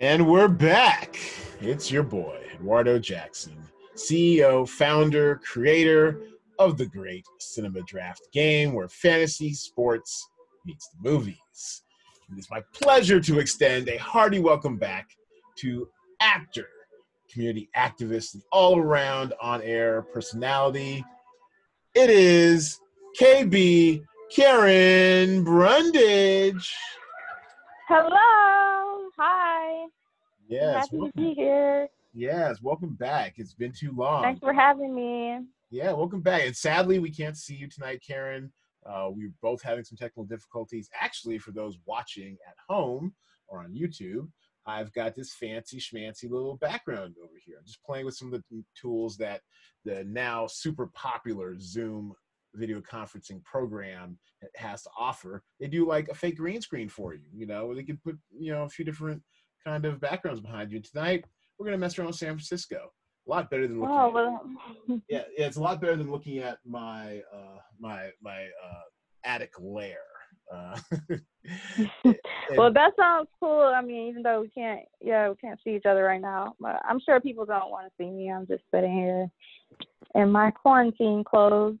And we're back. It's your boy, Eduardo Jackson, CEO, founder, creator of the great Cinema Draft game where fantasy sports meets the movies. It is my pleasure to extend a hearty welcome back to actor, community activist, and all around on air personality. It is KB Karen Brundage. Hello. Yes. Happy to be here. yes, welcome back. It's been too long. Thanks for having me. Yeah, welcome back. And sadly, we can't see you tonight, Karen. Uh, we're both having some technical difficulties. Actually, for those watching at home or on YouTube, I've got this fancy schmancy little background over here. I'm just playing with some of the tools that the now super popular Zoom video conferencing program has to offer. They do like a fake green screen for you, you know, where they can put, you know, a few different kind of backgrounds behind you. Tonight, we're going to mess around with San Francisco. A lot better than looking Oh at well. yeah, yeah, it's a lot better than looking at my uh, my my uh, attic lair. Uh, Well, that sounds cool. I mean, even though we can't, yeah, we can't see each other right now, but I'm sure people don't want to see me. I'm just sitting here in my quarantine clothes.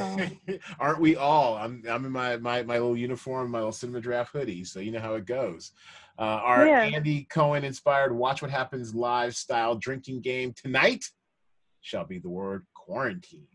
Um, aren't we all? I'm I'm in my, my my little uniform, my little cinema draft hoodie, so you know how it goes. Uh, our Yeah. Andy Cohen inspired "Watch What Happens" live style drinking game tonight shall be the word quarantine.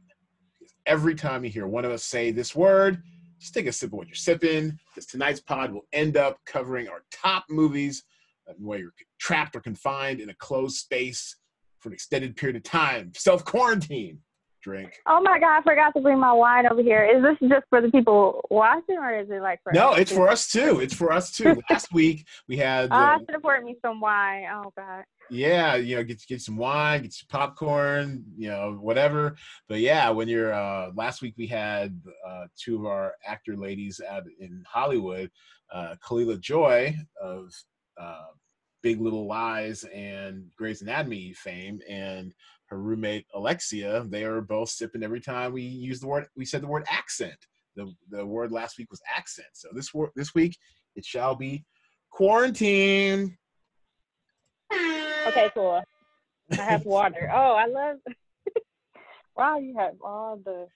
Because every time you hear one of us say this word, just take a sip of what you're sipping. Because tonight's pod will end up covering our top movies uh, where you're trapped or confined in a closed space for an extended period of time. Self quarantine. Drink. Oh my God, I forgot to bring my wine over here. Is this just for the people watching, or is it like for? No, it's for us too. It's for us too. Last week we had, Oh, I uh, should have poured me some wine. Oh God. yeah, you know, get get some wine, get some popcorn, you know, whatever. But yeah, when you're uh, last week we had uh, two of our actor ladies out in Hollywood, uh, Kalila Joy of uh, Big Little Lies and Grey's Anatomy fame, and her roommate Alexia. They are both sipping every time we use the word. We said the word accent. The the word last week was accent. So this word this week it shall be quarantine. Okay, cool. I have water. Oh, I love. wow, you have all the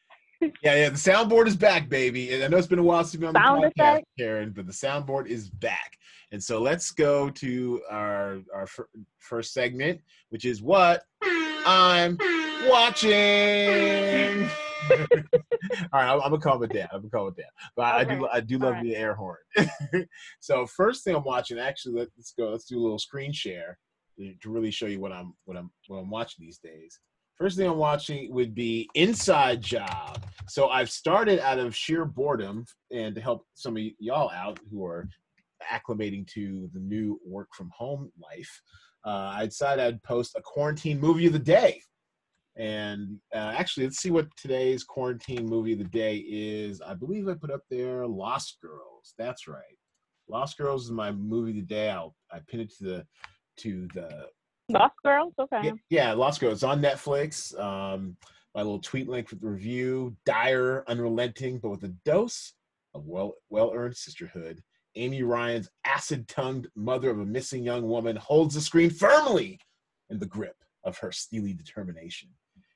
Yeah, yeah. The soundboard is back, baby. And I know it's been a while since you've been on the podcast, effect? Karen, but the soundboard is back. And so let's go to our our fir- first segment, which is what I'm watching. All right, I'm, I'm gonna calm it down. I'm gonna calm it down. But I, I do I do love All right. the air horn. so first thing I'm watching, actually, let, let's go. Let's do a little screen share to, to really show you what I'm what I'm what I'm watching these days. First thing I'm watching would be Inside Job. So I've started out of sheer boredom and to help some of y- y'all out who are acclimating to the new work from home life. Uh, I decided I'd post a quarantine movie of the day. And uh, actually, let's see what today's quarantine movie of the day is. I believe I put up there Lost Girls. That's right. Lost Girls is my movie of the day. I'll I pin it to the to the Lost Girls. Okay. yeah, yeah, Lost Girls It's on Netflix. Um, my little tweet link with the review: dire, unrelenting, but with a dose of well well earned sisterhood. Amy Ryan's acid-tongued mother of a missing young woman holds the screen firmly in the grip of her steely determination.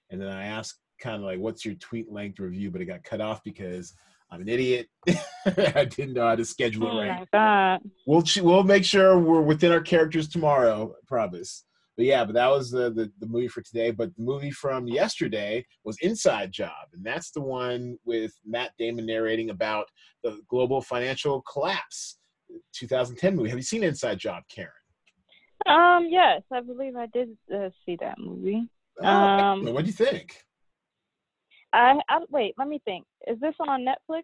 And then I asked, kind of like, "What's your tweet length review?" But it got cut off because I'm an idiot. I didn't know how to schedule Oh it right my we'll we'll make sure we're within our characters tomorrow. I promise. But yeah, but that was the, the the movie for today. But the movie from yesterday was Inside Job, and that's the one with Matt Damon narrating about the global financial collapse. 2010 movie. Have you seen Inside Job, Karen? Um. Yes, I believe I did uh, see that movie. Oh, Um, what do you think? I, I wait. Let me think. Is this on Netflix?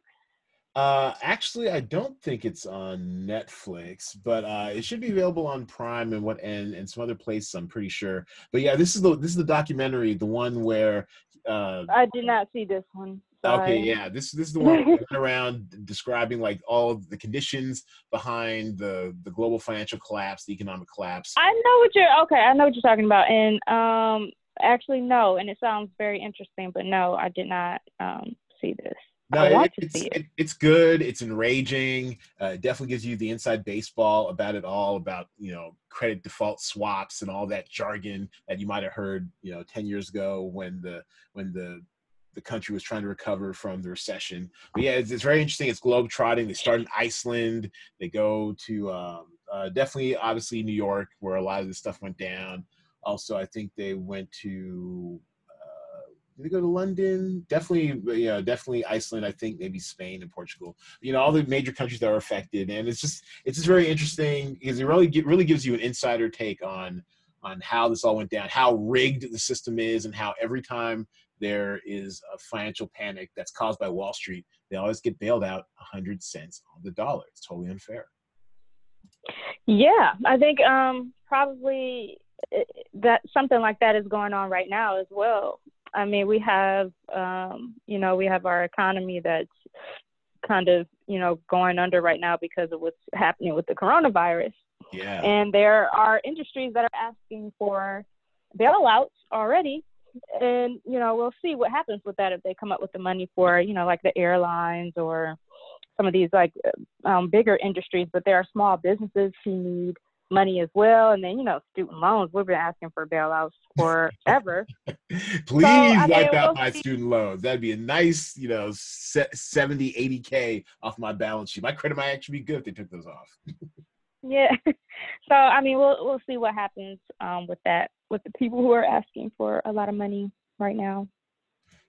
Uh, actually, I don't think it's on Netflix, but uh, it should be available on Prime and what and, and some other places. I'm pretty sure. But yeah, this is the this is the documentary, the one where. Uh, I did not see this one. okay, yeah, this this is the one went around describing like all the conditions behind the the global financial collapse, the economic collapse. I know what you're. Okay, I know what you're talking about. And um, actually, no. And it sounds very interesting, but no, I did not um see this. No, it, it's it. it, it's good. It's enraging. Uh, it definitely gives you the inside baseball about it all, about you know credit default swaps and all that jargon that you might have heard you know ten years ago when the when the the country was trying to recover from the recession. But yeah, it's, it's very interesting. It's globe trotting. They start in Iceland. They go to um, uh, definitely, obviously, New York, where a lot of this stuff went down. Also, I think they went to. Uh, did they go to London? Definitely, you know, definitely Iceland. I think maybe Spain and Portugal. You know, all the major countries that are affected, and it's just it's just very interesting because it really really gives you an insider take on on how this all went down, how rigged the system is, and how every time there is a financial panic that's caused by Wall Street, they always get bailed out 100 cents on the dollar. It's totally unfair. Yeah, I think um, probably uh, that something like that is going on right now as well. I mean, we have, um, you know, we have our economy that's kind of, you know, going under right now because of what's happening with the coronavirus. Yeah. And there are industries that are asking for bailouts already. And, you know, we'll see what happens with that if they come up with the money for, you know, like the airlines or some of these like um, bigger industries. But there are small businesses who need money as well. And then, you know, student loans, we've been asking for bailouts forever. Please I mean, wipe out my student loans. That'd be a nice, you know, se- 70, 80K off my balance sheet. My credit might actually be good if they took those off. yeah. So, I mean, we'll, we'll see what happens um, with that, with the people who are asking for a lot of money right now.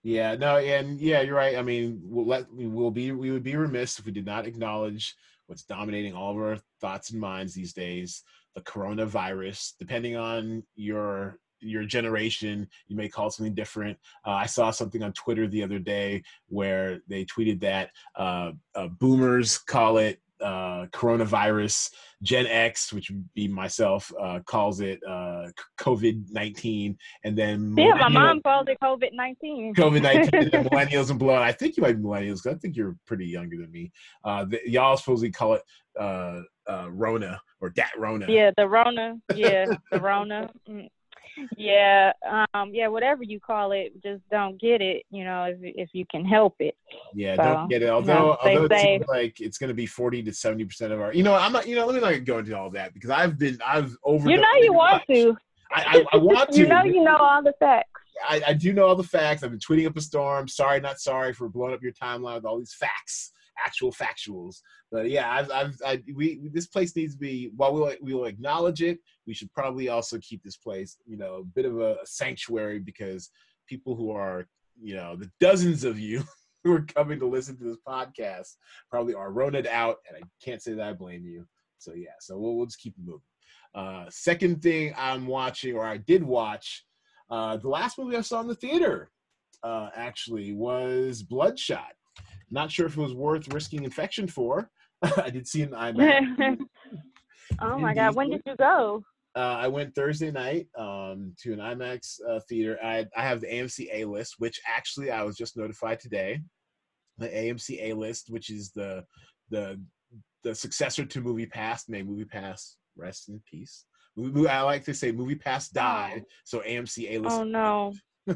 Yeah, no, and yeah, you're right. I mean, we'll let we will be we would be remiss if we did not acknowledge what's dominating all of our thoughts and minds these days, the coronavirus. Depending on your your generation, you may call it something different. Uh, I saw something on Twitter the other day where they tweeted that uh, uh, boomers call it uh, coronavirus. Gen X, which would be myself, uh, calls it uh, COVID nineteen, and then Yeah, my mom called it COVID 19. COVID nineteen, and millennials and below. I think you might be millennials because I think you're pretty younger than me. Uh, the, y'all supposedly call it uh, uh, Rona or Dat Rona. Yeah, the Rona. Yeah, the Rona. Yeah, um, yeah, whatever you call it, just don't get it. You know, if if you can help it. Yeah, So, don't get it. Although, stay although it safe. seems like it's going to be forty to seventy percent of our. You know, I'm not. You know, let me not go into all that because I've been. I've over. You know, you want to. I, I, I want to. You know, you know all the facts. I, I do know all the facts. I've been tweeting up a storm. Sorry, not sorry for blowing up your timeline with all these facts, actual factuals. But yeah, I've, I've, I, we, this place needs to be. While we'll, we'll acknowledge it, we should probably also keep this place, you know, a bit of a, sanctuary because people who are, you know, the dozens of you who are coming to listen to this podcast probably are roned out, and I can't say that I blame you. So yeah, so we'll, we'll just keep moving. Uh, second thing I'm watching, or I did watch, uh, the last movie I saw in the theater uh, actually was Bloodshot. Not sure if it was worth risking infection for. I did see an IMAX. oh my God, when did you go? Uh, I went Thursday night um, to an IMAX uh, theater. I, I have the AMC A list, which actually I was just notified today. The AMC A list, which is the the the successor to Movie Pass. May Movie Pass rest in peace. I like to say Movie Pass died, so AMC A list Oh no.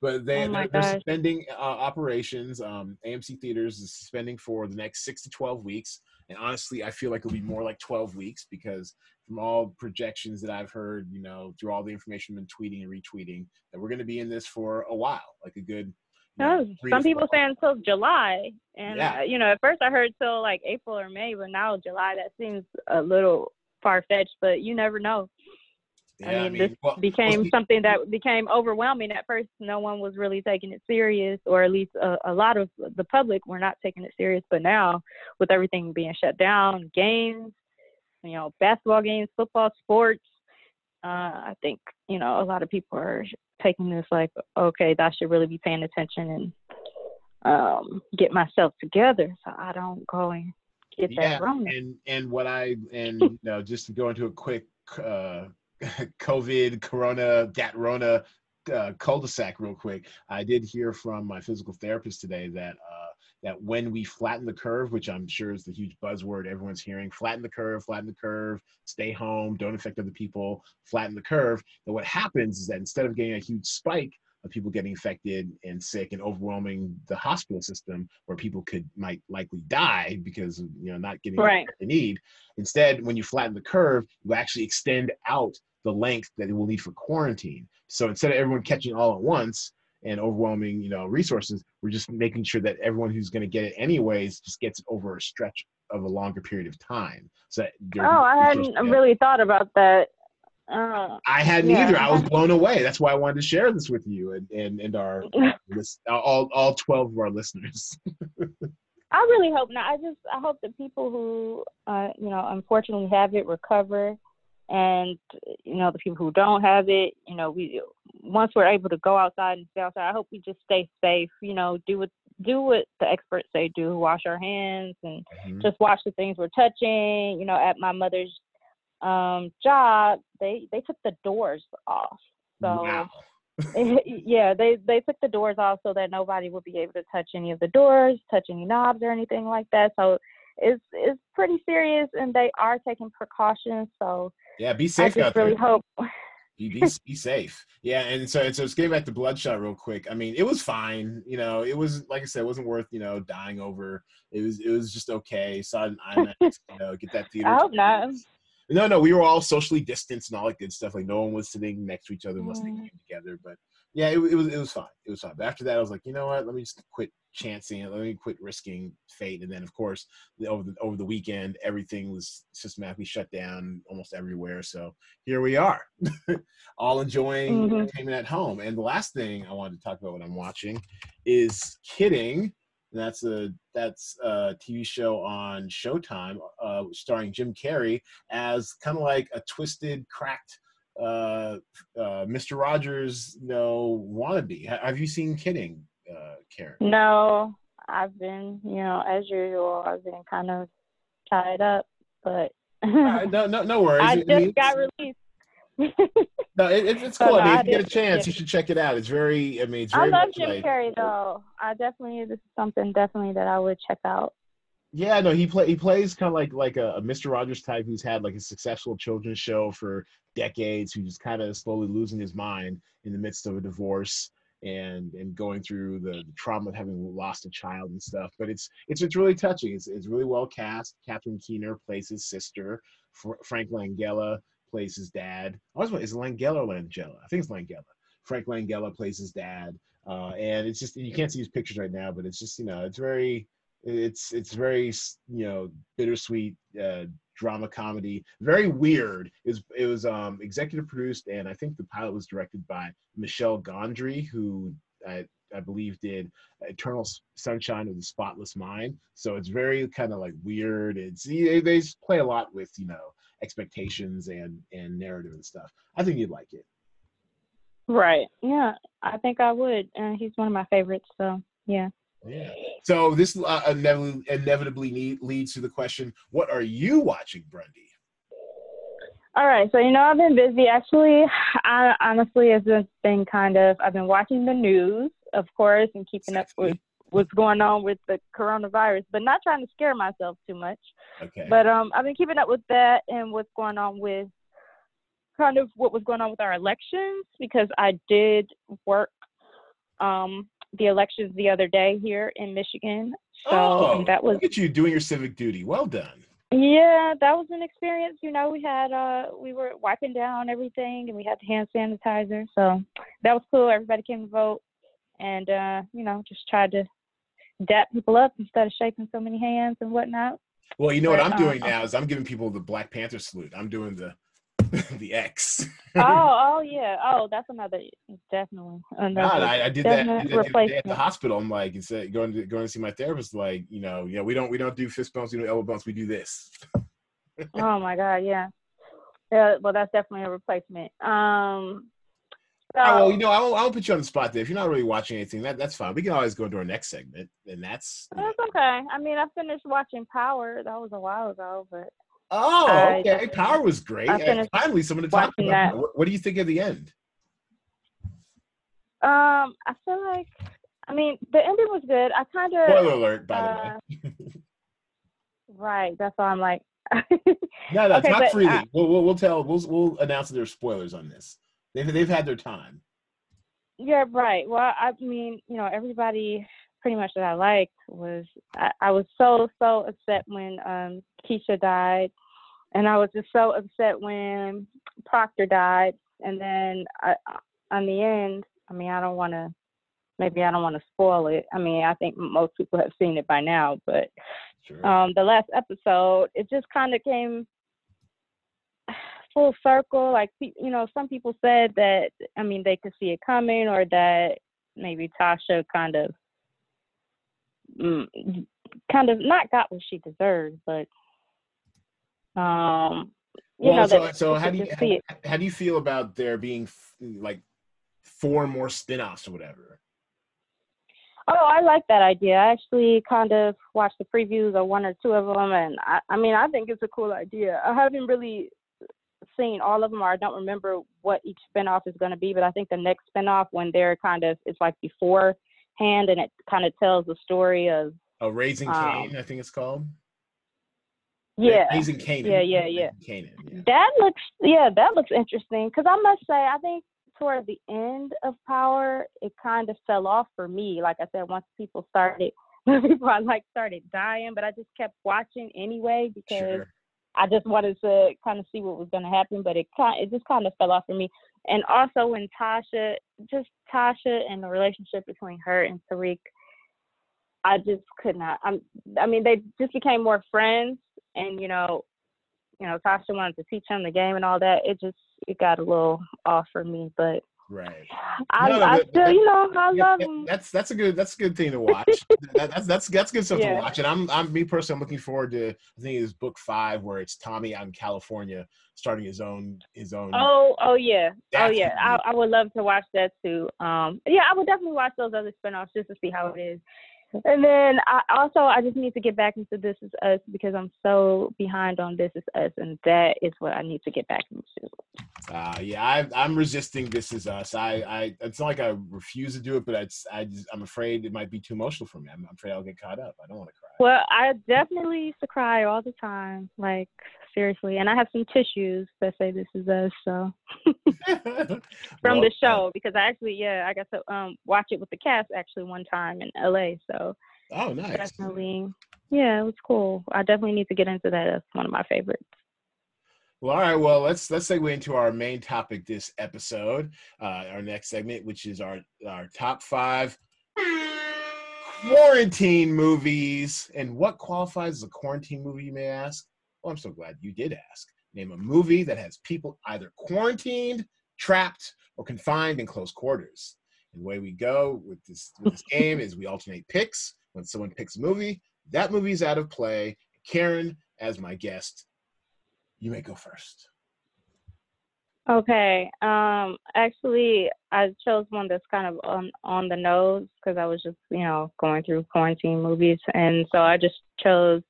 but they, oh they're, they're suspending uh, operations. Um, AMC theaters is suspending for the next six to twelve weeks, and honestly, I feel like it'll be more like twelve weeks because from all projections that I've heard, you know, through all the information I've been tweeting and retweeting, that we're going to be in this for a while, like a good. No, three some people saying until July, and Yeah. uh, you know, at first I heard till like April or May, but now July that seems a little far fetched. But you never know. Yeah, I mean, this well- well, became see- something that became overwhelming at first. No one was really taking it serious, or at least a, a lot of the public were not taking it serious. But now, with everything being shut down, games, you know, basketball games, football, sports, uh, I think you know a lot of people are taking this like, okay, I should really be paying attention and um, get myself together so I don't go and get yeah, that wrong. and and what I and you know just to go into a quick uh, COVID, Corona, Dat Rona uh, cul-de-sac real quick. I did hear from my physical therapist today that uh, that when we flatten the curve, which I'm sure is the huge buzzword everyone's hearing, flatten the curve, flatten the curve, stay home, don't affect other people, flatten the curve. That what happens is that instead of getting a huge spike of people getting infected and sick and overwhelming the hospital system where people could might likely die because you know not getting Right. what they need. Instead, when you flatten the curve, you actually extend out the length that it will need for quarantine. So instead of everyone catching all at once and overwhelming, you know, resources, we're just making sure that everyone who's going to get it anyways just gets it over a stretch of a longer period of time. So Oh, I hadn't really thought about that. Uh, I hadn't Yeah. either. I was blown away. That's why I wanted to share this with you and and, and our list, all all twelve of our listeners. I really hope not. I just I hope that people who uh you know unfortunately have it recover, and you know the people who don't have it, you know we once we're able to go outside and stay outside, I hope we just stay safe. You know, do what do what the experts say do, wash our hands and Mhm. just watch the things we're touching. You know, at my mother's um job, they they took the doors off. So wow. yeah, they they took the doors off so that nobody would be able to touch any of the doors, touch any knobs or anything like that. So it's it's pretty serious, and they are taking precautions. So Yeah, be I safe just out there. really hope. be, be, be safe. Yeah, and so and so it's getting back to Bloodshot real quick. I mean, it was fine. You know, it was like I said, it wasn't worth you know dying over. It was it was just okay. Saw in IMAX. you know, get that theater. I hope not. No, no, we were all socially distanced and all that good stuff. Like no one was sitting next to each other unless they came together. But yeah, it, it was it was fine. It was fine. But after that, I was like, you know what? Let me just quit chancing it. Let me quit risking fate. And then, of course, the, over the over the weekend, everything was systematically shut down almost everywhere. So here we are, all enjoying Mhm. entertainment at home. And the last thing I wanted to talk about what I'm watching is Kidding. And that's a that's a TV show on Showtime, uh, starring Jim Carrey as kind of like a twisted, cracked uh, uh, Mr. Rogers, you know, wannabe. Ha- Have you seen Kidding, uh, Karen? No, I've been you know as usual. I've been kind of tied up, but no, no, no worries. I I just mean, got released. No, it, it's- it's So, cool. no, I mean, I if you get a chance, you should check it out. It's very, I mean, it's I love Jim like, Carrey though. I definitely this is something definitely that I would check out. Yeah, no, he play he plays kind of like like a, a Mr. Rogers type who's had like a successful children's show for decades, who's just kind of slowly losing his mind in the midst of a divorce and and going through the, the trauma of having lost a child and stuff. But it's it's it's really touching. It's it's really well cast. Catherine Keener plays his sister. Fr- Frank Langella plays his dad. I was is Langella Langella? I think it's Langella. Frank Langella plays his dad. Uh, and it's just you can't see his pictures right now, but it's just you know it's very it's it's very you know bittersweet uh, drama comedy, very weird. It was it was um, executive produced, and I think the pilot was directed by Michel Gondry, who I, I believe did Eternal Sunshine of the Spotless Mind. So it's very kind of like weird. It's they they play a lot with you know expectations and and narrative and stuff. I think you'd like it. Right. Yeah, I think I would. And he's one of my favorites. So yeah. Yeah. So this uh, inevitably, inevitably need, leads to the question: What are you watching, Grundy? All right. So you know I've been busy. Actually, I honestly has just been kind of I've been watching the news, of course, and keeping up with what's going on with the coronavirus, but not trying to scare myself too much. Okay. But um, I've been keeping up with that and what's going on with kind of what was going on with our elections because I did work um the elections the other day here in Michigan. So oh, that was look at you doing your civic duty. Well done. yeah, that was an experience. You know, we had uh we were wiping down everything and we had the hand sanitizer. So that was cool. Everybody came to vote and uh, you know, just tried to dap people up instead of shaking so many hands and whatnot. Well, you know what I'm doing uh, now is I'm giving people the Black Panther salute. I'm doing the the X. oh, oh yeah. Oh, that's another definitely another I, I did that, did that the other day at the hospital. I'm like, instead going to going to see my therapist, like, you know, you know, we don't we don't do fist bumps, we do elbow bumps, we do this. Oh my god, yeah. Yeah, well that's definitely a replacement. Um so, Oh, well, you know, I won't, I won't put you on the spot there. If you're not really watching anything, that that's fine. We can always go into our next segment, and that's. you know- that's okay. I mean I finished watching Power. That was a while ago, but Oh, I- okay. Power was great. And finally, someone to talk about. that. What, what do you think of the end? um I feel like I mean the ending was good. I kinda Spoiler alert, by uh, the way. right, that's why I'm like No, no, it's okay, not but, freely. uh, we'll, we'll we'll tell. We'll we'll announce that there's spoilers on this. They've they've had their time. yeah, right. Well, I mean, you know, everybody pretty much that I liked was I, I was so so upset when um Keisha died, and I was just so upset when Proctor died, and then I, on the end, I mean, I don't want to. Maybe I don't want to spoil it. I mean, I think most people have seen it by now, but Sure. um, the last episode, it just kind of came full circle. Like you know, some people said that I mean they could see it coming, or that maybe Tasha kind of, mm, kind of not got what she deserved, but um, you well, know so, that so how do you just see it. how, how do you feel about there being f- like four more spin-offs or whatever? Oh, I like that idea. I actually kind of watched the previews of one or two of them, and I, I mean, I think it's a cool idea. I haven't really seen all of them, or I don't remember what each spinoff is going to be, but I think the next spinoff, when they're kind of, it's like beforehand, and it kind of tells the story of, Oh, Raising Um, Cain, I think it's called. yeah, Raising Kanan. Yeah, yeah, yeah. Kanan. Yeah. that looks, yeah, that looks interesting. Because I must say, I think toward the end of Power, it kind of fell off for me. Like I said, once people started, people I like started dying, but I just kept watching anyway because. Sure. I just wanted to kind of see what was going to happen, but it kind it just kind of fell off for me. And also when Tasha, just Tasha and the relationship between her and Tariq, I just could not. I'm, I mean, they just became more friends, and you know, you know, Tasha wanted to teach him the game and all that. It just it got a little off for me, but Right. I, No, I still, you know, I love yeah, him. that's that's a good that's a good thing to watch. that, that's that's that's good stuff to watch. And I'm I'm me personally I'm looking forward to I think it's book five where it's Tommy out in California starting his own his own. Oh, oh yeah, oh yeah. I, I would love to watch that too. Um, yeah, I would definitely watch those other spinoffs just to see how it is. And then I also I just need to get back into This Is Us because I'm so behind on This Is Us, and that is what I need to get back into. Uh, yeah, I, I'm resisting. This is us. I, I. It's not like I refuse to do it, but it's, I just, I'm afraid it might be too emotional for me. I'm, I'm afraid I'll get caught up. I don't want to cry. Well, I definitely used to cry all the time, like seriously, and I have some tissues that say This Is Us, so from Well, the show because I actually yeah I got to um watch it with the cast actually one time in LA, so. Oh, nice. definitely yeah it was cool i definitely need to get into that that's one of my favorites Well, all right. Well, let's let's segue into our main topic this episode. Uh, our next segment, which is our our top five quarantine movies. And what qualifies as a quarantine movie, you may ask? Well, I'm so glad you did ask. Name a movie that has people either quarantined, trapped, or confined in close quarters. And the way we go with this with this game is we alternate picks. When someone picks a movie, that movie's out of play. Karen, as my guest, you may go first. okay um actually i chose one that's kind of on on the nose because i was just you know going through quarantine movies and so i just chose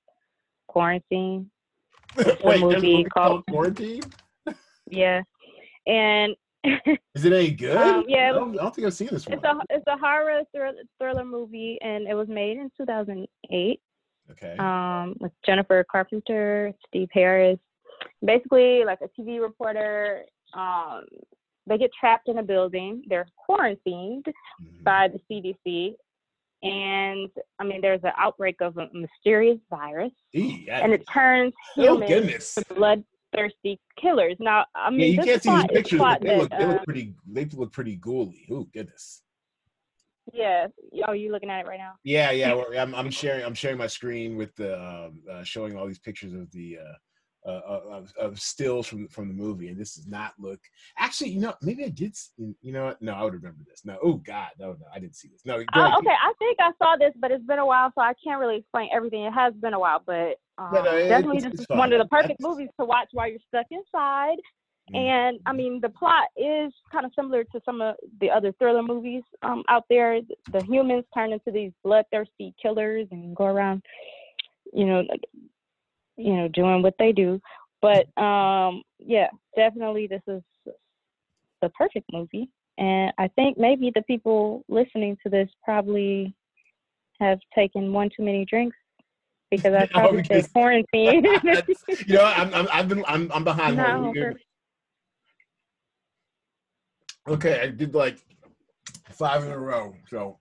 quarantine Wait, there's a movie called- called Quarantine? yeah and Is it any good? Um, yeah, I don't, I don't think I've seen this one. it's a it's a horror thriller, thriller movie and it was made in 2008 okay. um, with Jennifer Carpenter, Steve Harris. Basically, like a TV reporter, um, they get trapped in a building. They're quarantined Mhm. by the CDC, and I mean, there's an outbreak of a mysterious virus, yeah. and it turns oh humans to bloodthirsty killers. Now, I mean, Yeah, you can't see these pictures, but they look that, they uh, look pretty they look pretty ghouly. Oh goodness. yeah. Oh, you looking at it right now? Yeah, yeah. I'm, I'm sharing I'm sharing my screen with the um, uh, showing all these pictures of the uh, uh, of, of stills from from the movie, and this does not look. Actually, you know, maybe I did. You know? No, I would remember this. No, oh God, no, no, I didn't see this. No, Uh, ahead. okay, I think I saw this, but it's been a while, so I can't really explain everything. It has been a while, but um, No, no, it- definitely this is one of the perfect That's- movies to watch while you're stuck inside. Mm. And I mean, the plot is kind of similar to some of the other thriller movies um, out there. The humans turn into these bloodthirsty killers and go around, you know, like, you know, doing what they do. But um, yeah, definitely this is the perfect movie. And I think maybe the people listening to this probably have taken one too many drinks because I probably because- said quarantine. You know, I'm, I'm I've been I'm I'm behind. No, Hold on, let me- okay. Okay, I did like Five in a row. So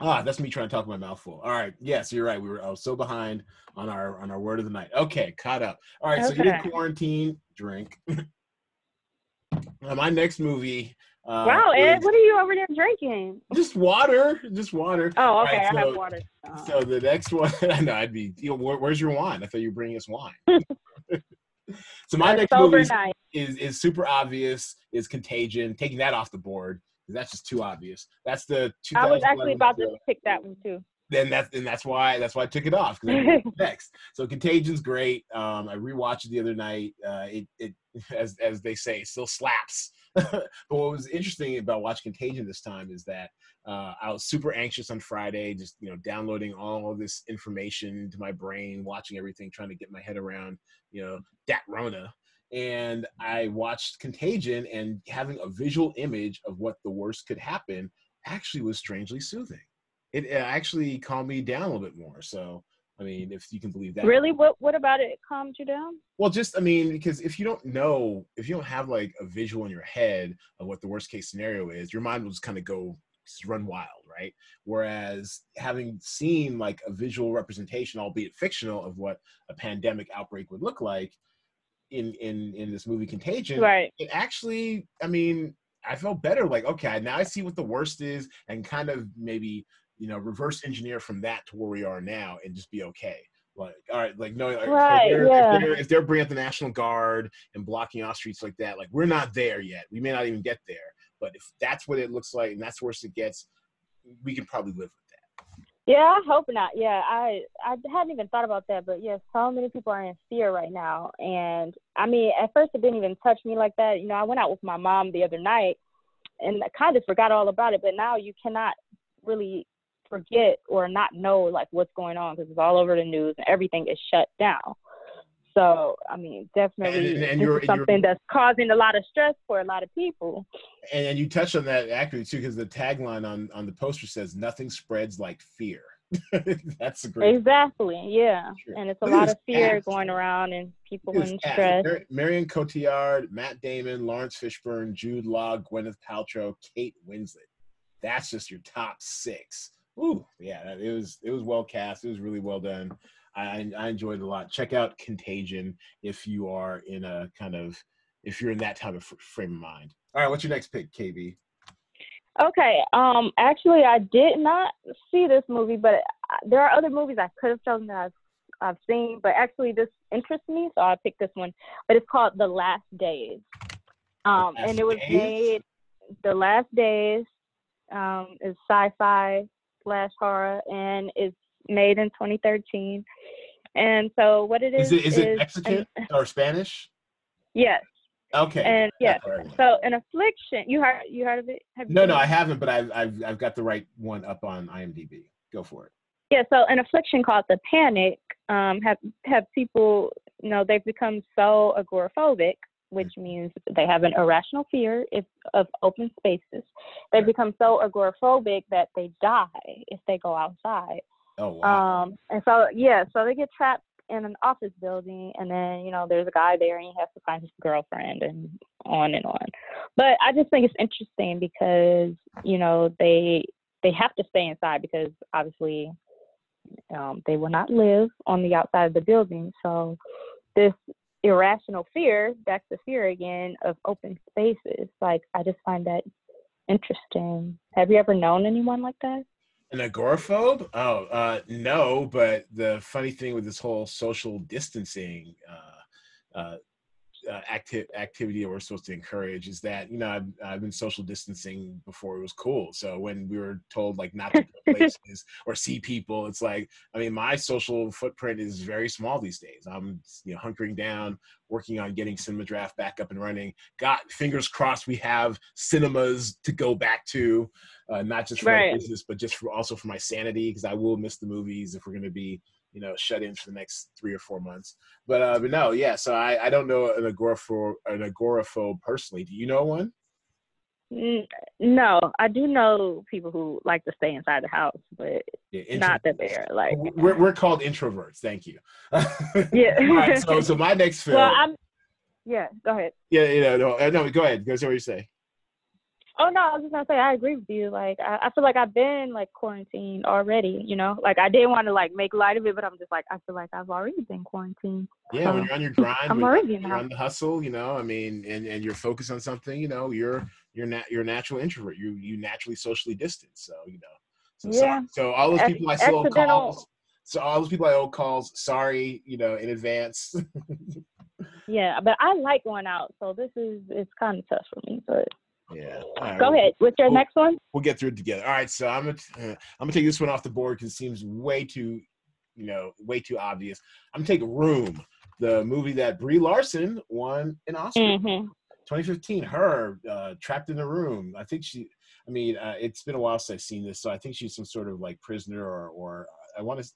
ah, that's me trying to talk my mouth full. All right. Yes, you're right. We were I was so behind on our on our word of the night. Okay, caught up. All right, so you did quarantine drink. My next movie. Uh, wow, Ed, is what are you over there drinking? just water, just water. Oh, okay, Right, I have so- water. Uh, So the next one, I know I'd be. You know, where, where's your wine? I thought you were bringing us wine. so my next movie is, is is super obvious. Is Contagion? Taking that off the board that's just too obvious. That's the. I was actually about to pick that one too. Then that's and that's why that's why I took it off because I knew it was next. So Contagion's great. Um, I rewatched it the other night. Uh, it it as as they say, still slaps. but what was interesting about watching Contagion this time is that uh, I was super anxious on Friday, just you know downloading all of this information to my brain, watching everything, trying to get my head around you know that Rona. And I watched Contagion, and having a visual image of what the worst could happen actually was strangely soothing it, it actually calmed me down a little bit more. So, I mean, if you can believe that. Really? What What about it calmed you down? Well, just I mean, because if you don't know, if you don't have like a visual in your head of what the worst case scenario is, your mind will just kind of go run wild, right? Whereas having seen like a visual representation, albeit fictional, of what a pandemic outbreak would look like in in in this movie Contagion, Right. it actually, I mean, I felt better. Like, okay, now I see what the worst is, and kind of maybe you know reverse engineer from that to where we are now, and just be okay. Like, all right, like no, like, Right, if, they're, yeah. if, they're, if they're bringing up the National Guard and blocking off streets like that, like we're not there yet. We may not even get there. But if that's what it looks like, and that's worse it gets, we can probably live. Yeah, I hope not. Yeah, I I hadn't even thought about that, but yeah, so many people are in fear right now, and I mean, at first it didn't even touch me like that. You know, I went out with my mom the other night, and I kind of forgot all about it. But now you cannot really forget or not know like what's going on because it's all over the news and everything is shut down. So I mean, definitely, And- and this you're- is and something that's causing a lot of stress for a lot of people. And, and you touched on that accurately too, because the tagline on on the poster says "Nothing spreads like fear." that's a great. Exactly. Yeah. Sure. And it's a lot of fear going around and people in stress. Mar- Marion Cotillard, Matt Damon, Laurence Fishburne, Jude Law, Gwyneth Paltrow, Kate Winslet. That's just your top six. Ooh, yeah, it was it was well cast. It was really well done. I, I enjoyed it a lot. Check out Contagion if you are in a kind of if you're in that type of frame of mind. All right, what's your next pick, KB? Okay. Um. Actually, I did not see this movie, but there are other movies I could have chosen that I've I've seen, but actually this interests me, so I picked this one. But it's called The Last Days. Um, Last and it was Days? made The Last Days. Um, is sci-fi slash horror, and it's made in 2013. And so what it is Is it is it is- Mexican or Spanish? yes. Okay. And yeah, right so an affliction. You heard you heard of it? Have No, no, it? I haven't, but I've I've I've got the right one up on IMDb. Go for it. Yeah, so an affliction called the panic um, have have people, you know, they've become so agoraphobic, which means they have an irrational fear if, of open spaces. They become so agoraphobic that they die if they go outside. Oh. Um, and so yeah, so they get trapped in an office building, and then you know there's a guy there, and he has to find his girlfriend, and on and on. But I just think it's interesting because you know they they have to stay inside because obviously um, they will not live on the outside of the building. So this irrational fear, back to fear again of open spaces. Like I just find that interesting. Have you ever known anyone like that? An agoraphobe? Oh, uh, no. But the funny thing with this whole social distancing uh, uh, uh, acti- activity that we're supposed to encourage is that you know I've, I've been social distancing before it was cool. So when we were told like not to go places or see people, it's like I mean my social footprint is very small these days. I'm you know hunkering down, working on getting Cinema Draft back up and running. Got fingers crossed we have cinemas to go back to uh, not just for Right. my business, but just for also for my sanity, because I will miss the movies if we're going to be, you know, shut in for the next three or four months. But uh, but no, yeah. So I, I don't know an agoraphobe an agoraphobe personally. Do you know one? No, I do know people who like to stay inside the house, but Yeah, not that they're like. We're we're called introverts. Thank you. Yeah. Right, so so my next film. Well, I'm. Yeah, go ahead. yeah, you know, no, uh, no, go ahead. Go say what you say. Oh no, I was just gonna say I agree with you. Like I, I feel like I've been like quarantined already. You know, like I didn't want to like make light of it, but I'm just like I feel like I've already been quarantined. Yeah, so, when you're on your grind, I'm already you're on the hustle. You know, I mean, and and you're focused on something. You know, you're you're not you're a natural introvert. You you naturally socially distant. So you know. So, yeah. So, so all those people I still calls. So all those people I owe calls. Sorry, you know, in advance. yeah, but I like going out, so this is it's kind of tough for me, but. Yeah. Right, Go ahead. What's your we'll, next one? We'll get through it together. All right. So I'm gonna uh, I'm gonna take this one off the board because it seems way too, you know, way too obvious. I'm gonna take Room, the movie that Brie Larson won an Oscar. Mm-hmm. 2015. Her uh, trapped in a room. I think she. I mean, uh, it's been a while since I've seen this, so I think she's some sort of like prisoner or or I want to,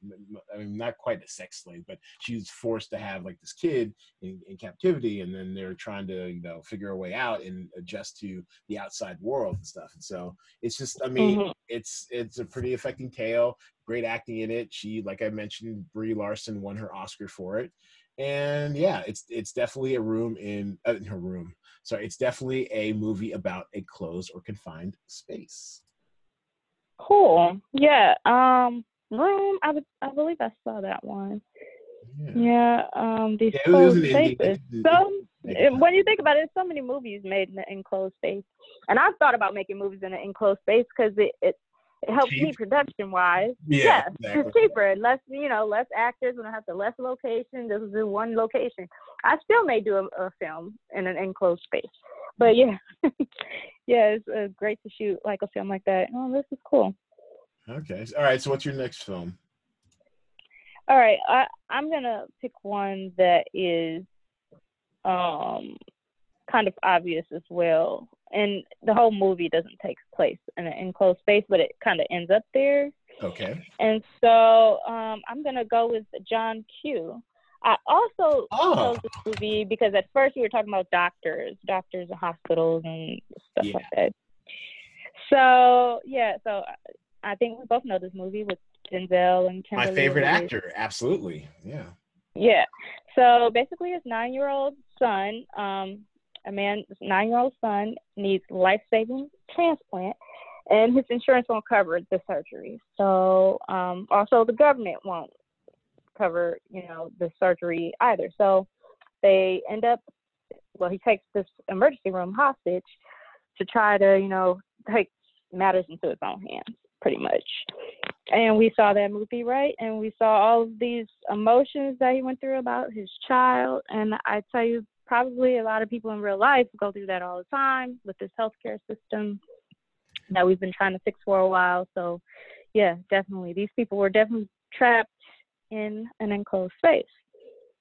I mean, not quite a sex slave, but she's forced to have like this kid in, in, captivity, and then they're trying to, you know, figure a way out and adjust to the outside world and stuff. And so it's just, I mean, mm-hmm. it's it's a pretty affecting tale. Great acting in it. She, like I mentioned, Brie Larson won her Oscar for it, and yeah, it's it's definitely a room in, uh, in her room. so it's definitely a movie about a closed or confined space. Cool. Yeah. Um Room, I would, I believe I saw that one. Yeah, yeah um, these yeah, closed spaces. So when you think about it, so many movies made in an enclosed space, and I've thought about making movies in an enclosed space because it, it it helps Cheap. me production wise. Yeah, exactly. it's cheaper, less you know, less actors. We don't have to less location. This is one location. I still may do a, a film in an enclosed space, but yeah, yeah, it's uh, great to shoot like a film like that. Oh, this is cool. Okay. All right. So what's your next film? All right. I, I'm gonna pick one that is um kind of obvious as well. And the whole movie doesn't take place in an enclosed space, but it kind of ends up there. Okay. And so um, I'm gonna go with John Q. I also oh. chose this movie because at first we were talking about doctors, doctors and hospitals and stuff yeah. like that. So yeah, so I think we both know this movie with Denzel and Kimberly. My favorite actor, absolutely. Yeah. Yeah. So basically, his nine-year-old son, um, a man, nine-year-old son needs life-saving transplant, and his insurance won't cover the surgery. So um, also the government won't cover, you know, the surgery either. So they end up. Well, he takes this emergency room hostage to try to, you know, take matters into his own hands pretty much. And we saw that movie, right? And we saw all of these emotions that he went through about his child. And I tell you, probably a lot of people in real life go through that all the time with this healthcare system that we've been trying to fix for a while. So, yeah, definitely. These people were definitely trapped in an enclosed space.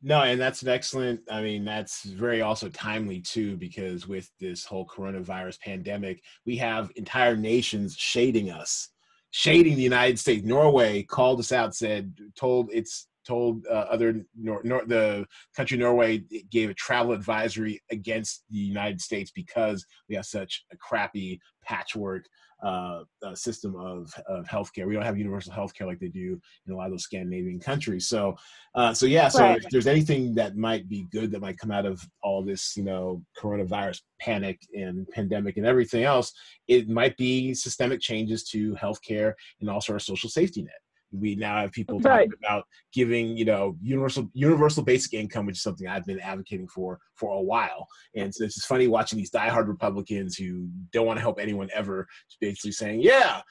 No, and that's an excellent. I mean, that's very also timely too, because with this whole coronavirus pandemic, we have entire nations shading us shading the United States. Norway called us out, said, told it's told uh, other nor, nor, the country Norway gave a travel advisory against the United States because we have such a crappy patchwork uh, uh, system of, of healthcare. We don't have universal healthcare like they do in a lot of those Scandinavian countries. So, uh, so yeah. So right. if there's anything that might be good that might come out of all this, you know, coronavirus panic and pandemic and everything else, it might be systemic changes to healthcare and also our social safety net we now have people right. talking about giving you know universal universal basic income which is something i've been advocating for for a while. And so it's just funny watching these diehard republicans who don't want to help anyone ever basically saying yeah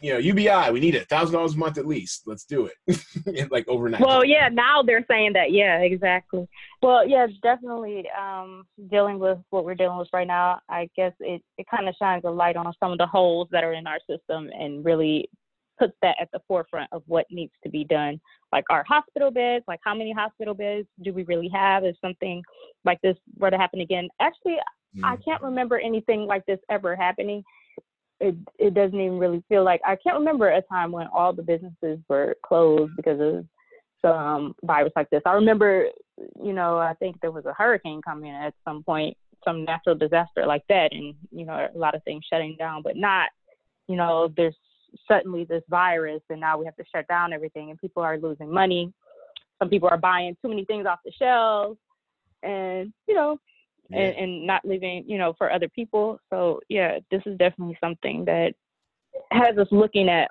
you know ubi we need it thousand dollars a month at least let's do it. Like overnight. Well yeah now they're saying that yeah exactly. Well yeah definitely um dealing with what we're dealing with right now i guess it, it kind of shines a light on some of the holes that are in our system and really puts that at the forefront of what needs to be done. Like our hospital beds, like how many hospital beds do we really have if something like this were to happen again? Actually, mm-hmm. I can't remember anything like this ever happening. It it doesn't even really feel like I can't remember a time when all the businesses were closed because of some virus like this. I remember, you know, I think there was a hurricane coming at some point, some natural disaster like that, and you know, a lot of things shutting down, but not, you know, there's suddenly this virus and now we have to shut down everything and people are losing money. Some people are buying too many things off the shelves. And, you know, yeah. and, and not living, you know, for other people. So yeah, this is definitely something that has us looking at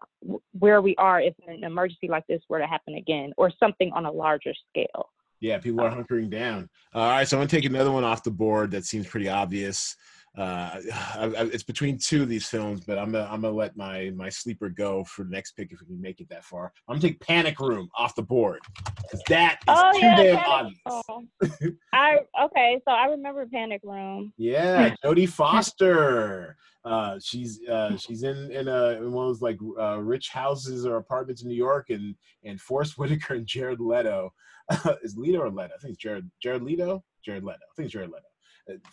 where we are if an emergency like this were to happen again, or something on a larger scale. Yeah, people are um, hunkering down. All right, so I'm gonna take another one off the board that seems pretty obvious uh, I, I, it's between two of these films, but I'm gonna I'm gonna let my my sleeper go for the next pick if we can make it that far. I'm gonna take Panic Room off the board because that is oh, too yeah, damn Panic, obvious. Oh. I okay, so I remember Panic Room. Yeah, Jodie Foster. Uh, she's uh, she's in in, a, in one of those like uh, rich houses or apartments in New York, and and Forest Whitaker and Jared Leto is Leto or Leto? I think it's Jared Jared Leto. Jared Leto. I think it's Jared Leto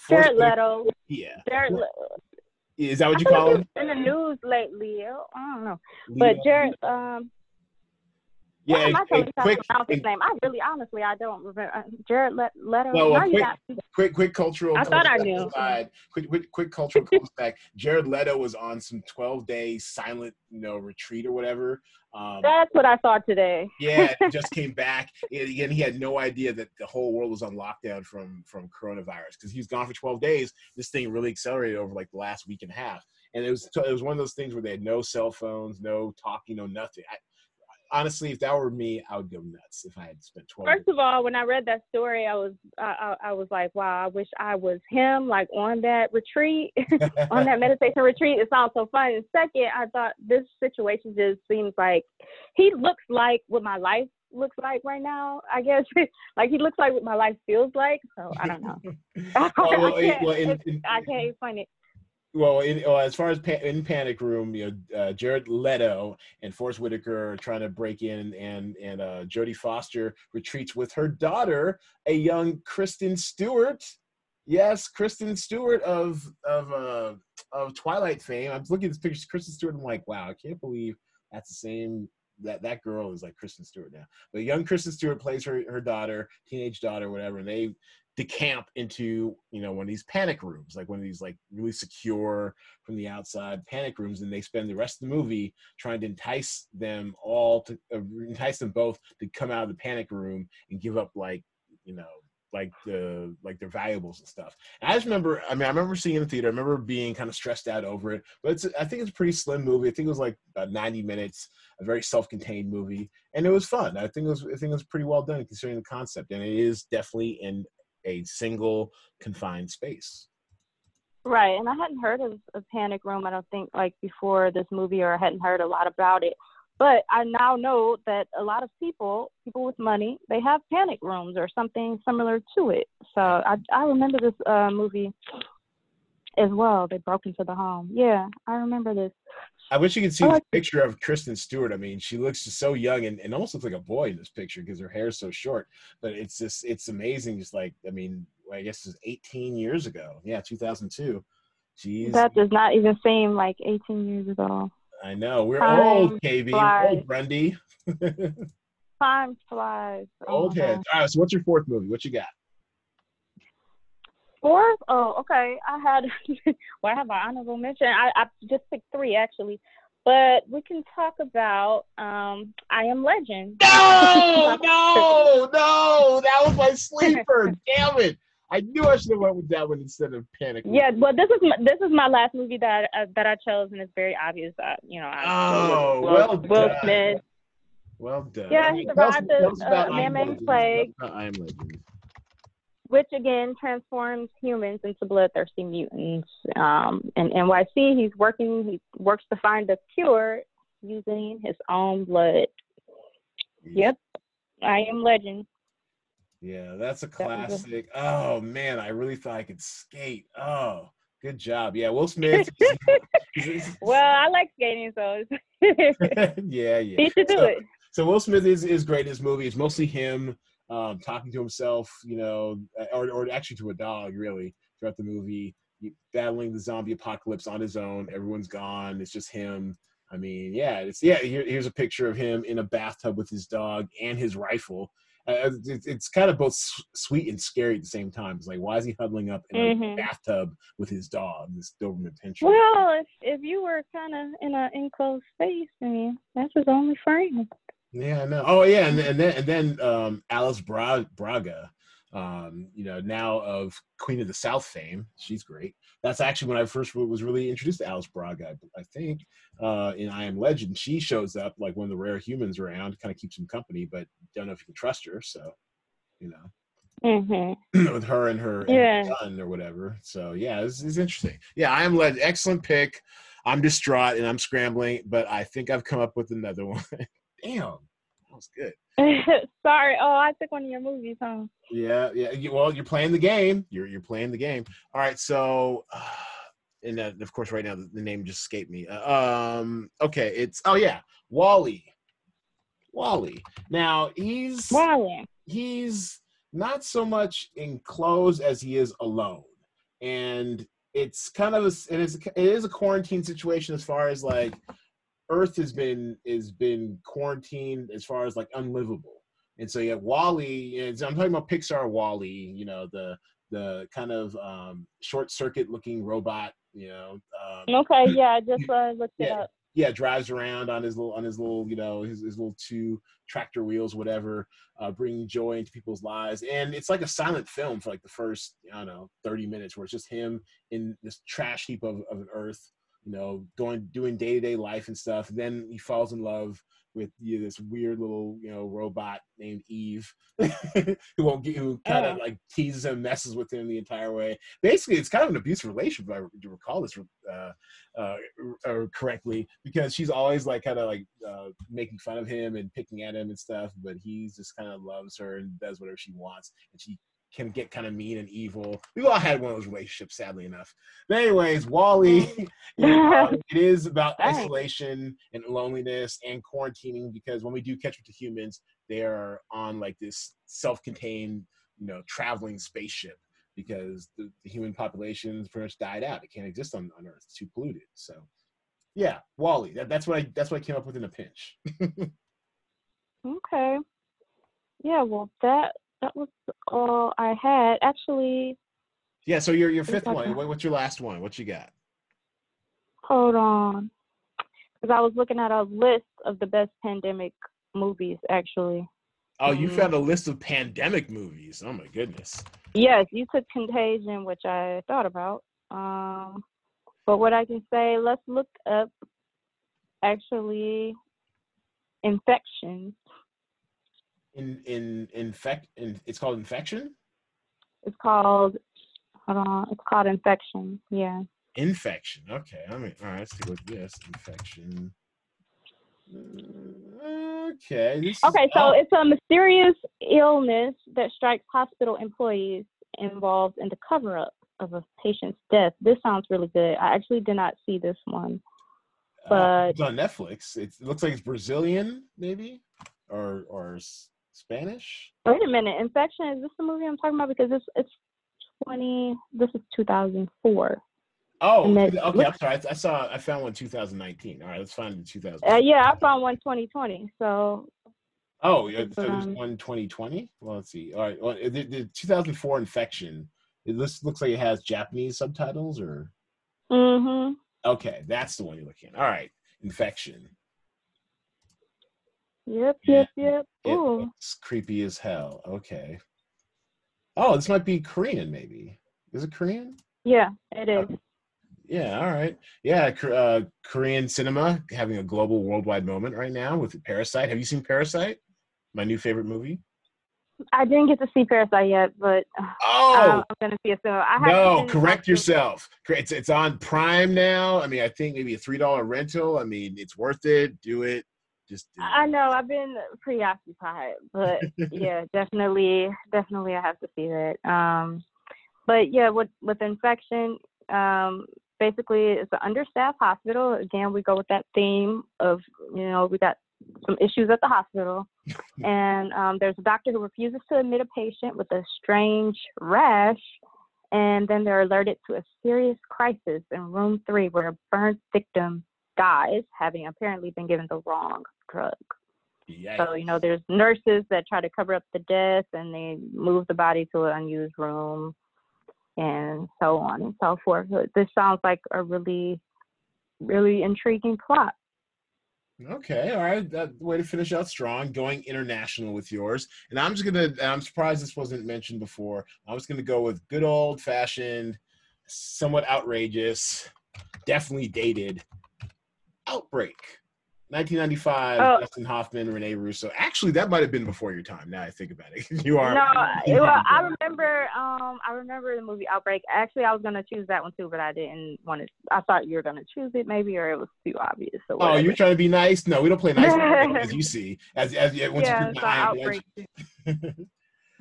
Jared Leto. Yeah. Jared Leto. Is that what you call him? In the news lately, I don't know. But Jared, um, yeah, am I quick, quick, his name? I really, honestly, I don't remember. Uh, Jared Leto. Well, well quick, quick, quick cultural. I thought I knew. Aside, quick, quick, quick cultural back. Jared Leto was on some 12 day silent, you know, retreat or whatever. Um, That's what I saw today. yeah, just came back. Again, he had no idea that the whole world was on lockdown from from coronavirus because he was gone for 12 days. This thing really accelerated over like the last week and a half, and it was it was one of those things where they had no cell phones, no talking, no nothing. I, honestly, if that were me, I would go nuts if I had spent 12 First of all, when I read that story, I was I, I, I was like, wow, I wish I was him, like on that retreat, on that meditation retreat. It sounds so fun. And second, I thought this situation just seems like he looks like what my life looks like right now. I guess like he looks like what my life feels like. So I don't know. Oh, well, well, I, eh, can't, well, in, in, I can't explain it well, in, well, as far as pa- in Panic Room, you know, uh, Jared Leto and Forest Whitaker are trying to break in, and and uh, Jodie Foster retreats with her daughter, a young Kristen Stewart. Yes, Kristen Stewart of of uh, of Twilight fame. I'm looking at this picture, Kristen Stewart. I'm like, wow, I can't believe that's the same. That that girl is like Kristen Stewart now. But young Kristen Stewart plays her her daughter, teenage daughter, whatever, and they decamp into you know one of these panic rooms like one of these like really secure from the outside panic rooms and they spend the rest of the movie trying to entice them all to uh, entice them both to come out of the panic room and give up like you know like the like their valuables and stuff. And I just remember, I mean, I remember seeing it in the theater. I remember being kind of stressed out over it, but it's I think it's a pretty slim movie. I think it was like about ninety minutes, a very self-contained movie, and it was fun. I think it was I think it was pretty well done considering the concept, and it is definitely in a single confined space. Right, and I hadn't heard of a panic room. I don't think like before this movie, or I hadn't heard a lot about it. But I now know that a lot of people, people with money, they have panic rooms or something similar to it. So I I remember this uh, movie as well. They broke into the home. Yeah, I remember this. I wish you could see the picture of Kristen Stewart. I mean, she looks just so young and, and almost looks like a boy in this picture because her hair is so short. But it's just it's amazing. Just like I mean, I guess it's 18 years ago. Yeah, 2002. Jeez. That does not even seem like 18 years ago. I know we're Time old, KB. Flies. Old Grundy. Time flies. Oh old heads. All right. So, what's your fourth movie? What you got? Fourth? Oh, okay. I had well, I have an honorable mention. I, I just picked three actually. But we can talk about um I Am Legend. No, no, no. That was my sleeper. Damn it. I knew I should have went with that one instead of Panic. Yeah, well, this is my, this is my last movie that uh, that I chose, and it's very obvious that you know. I oh, Will, well Will done. Smith. Well done. Yeah, he survived the uh, man-made plague. I am Legend which again transforms humans into bloodthirsty mutants. Um, in NYC, he's working. He works to find a cure using his own blood. Yep, I am Legend. Yeah, that's a classic. oh man, I really thought I could skate. Oh, good job. Yeah, Will Smith. well, I like skating, so yeah, yeah. He should do so, it. So Will Smith is is great in this movie. It's mostly him um, talking to himself, you know, uh, or, or actually to a dog, really, throughout the movie, battling the zombie apocalypse on his own. Everyone's gone. It's just him. I mean, yeah, it's yeah. Here, here's a picture of him in a bathtub with his dog and his rifle. Uh, it's, it's kind of both sweet and scary at the same time. It's like, why is he huddling up in mm-hmm. a bathtub with his dog, this Doberman Pinscher? Well, if if you were kind of in an enclosed space, I mean, that's his only friend. Yeah, I know. Oh, yeah, and, and then and then um, Alice Bra- Braga, Um, you know, now of Queen of the South fame. She's great. That's actually when I first was really introduced to Alice Braga, I, think, uh, in I Am Legend. She shows up like one of the rare humans around, kind of keeps him company, but don't know if you can trust her. So, you know. Mm-hmm. with her and her, and Yeah. her son or whatever. So yeah, it's, it's interesting. Yeah, I am led. Excellent pick. I'm distraught and I'm scrambling, but I think I've come up with another one. Damn, that was good. Sorry. Oh, I took one of your movies, huh? Yeah, yeah. you- Well, you're playing the game. You're you're playing the game. All right. So, uh, and uh, of course, right now the, the name just escaped me. Uh, um. Okay. It's oh yeah, WALL-E. WALL-E. Now he's WALL-E. he's not so much enclosed as he is alone and it's kind of a, it is it is a quarantine situation as far as like earth has been has been quarantined as far as like unlivable and so you have WALL-E and i'm talking about pixar wally you know the the kind of um short circuit looking robot you know um, Okay, yeah, I just uh, looked it up. yeah, drives around on his little on his little you know his, his little two tractor wheels, whatever, uh, bringing joy into people's lives. And it's like a silent film for like the first I don't know thirty minutes, where it's just him in this trash heap of, of an earth, you know, going doing day to day life and stuff. then he falls in love with you know, this weird little you know robot named Eve, who won't get who kind of Oh. like teases him, messes with him the entire way. Basically, it's kind of an abusive relationship. If I do recall this uh, uh, or correctly because she's always like kind of like uh, making fun of him and picking at him and stuff, but he just kind of loves her and does whatever she wants, and she can get kind of mean and evil. We've all had one of those relationships, sadly enough. But anyways, WALL-E, you know, it is about isolation and loneliness and quarantining because when we do catch up to humans, they are on like this self-contained, you know, traveling spaceship because the, the human population pretty much died out. It can't exist on, on Earth. It's too polluted. So yeah, WALL-E. That, that's what I that's what I came up with in a pinch. Okay. Yeah, well, that that was all I had. Actually, yeah, so your your fifth one. What, what's your last one? What you got? hold on, because I was looking at a list of the best pandemic movies. Actually, Oh, you Mhm. found a list of pandemic movies. Oh my goodness. yes, you took Contagion, which I thought about. Um, but what I can say, let's look up actually infections. In in infect in it's called infection. It's called. Hold on, it's called infection. Yeah. Infection. Okay. I mean, all right. Let's take a look at this. Infection. Uh, Okay. This is- Okay, so oh, it's a mysterious illness that strikes hospital employees involved in the cover up of a patient's death. This sounds really good. I actually did not see this one. uh, but- it's on Netflix. It looks like it's Brazilian, maybe, or or Spanish. Wait a minute, Infection, is this the movie I'm talking about? Because it's it's 20, this is 2004. Oh, then okay. I'm sorry. I, I saw. I found one 2019. All right, let's find the 2000. Uh, yeah, I found one 2020. So, Oh, yeah, so there's Um, one 2020. Well, let's see. All right, well, the, the 2004 infection. This looks looks like it has Japanese subtitles, or mm-hmm. okay, that's the one you're looking at. All right, infection. Yep, yep, yep. It Ooh. looks creepy as hell. Okay. Oh, this might be Korean, maybe. Is it Korean? Yeah, it is. Yeah. All right. Yeah. Uh, Korean cinema having a global, worldwide moment right now with Parasite. Have you seen Parasite? My new favorite movie. I didn't get to see Parasite yet, but uh, Oh I'm gonna see it soon. I have no! Correct yourself. It's it's on Prime now. I mean, I think maybe a three dollar rental. I mean, it's worth it. Do it. Just do I know I've been preoccupied, but yeah, definitely, definitely, I have to see that. Um, but yeah, with with infection, um, basically, it's an understaffed hospital. Again, we go with that theme of you know we got some issues at the hospital, and um, there's a doctor who refuses to admit a patient with a strange rash. And then they're alerted to a serious crisis in room three where a burn victim dies, having apparently been given the wrong drug. Yikes. So, you know, there's nurses that try to cover up the death and they move the body to an unused room and so on and so forth. This sounds like a really, really intriguing plot. Okay, all right. That way to finish out strong, going international with yours. And I'm just gonna. I'm surprised this wasn't mentioned before. I was gonna go with good old fashioned, somewhat outrageous, definitely dated. Outbreak. 1995, Oh. Dustin Hoffman, Rene Russo. Actually, that might have been before your time. Now I think about it, you are. No, you well, are I remember. Um, I remember the movie Outbreak. Actually, I was gonna choose that one too, but I didn't want to. I thought you were gonna choose it, maybe, or it was too obvious. So Oh, you're trying to be nice? No, we don't play nice as you see. As as yeah, once yeah, you I get saw behind Outbreak.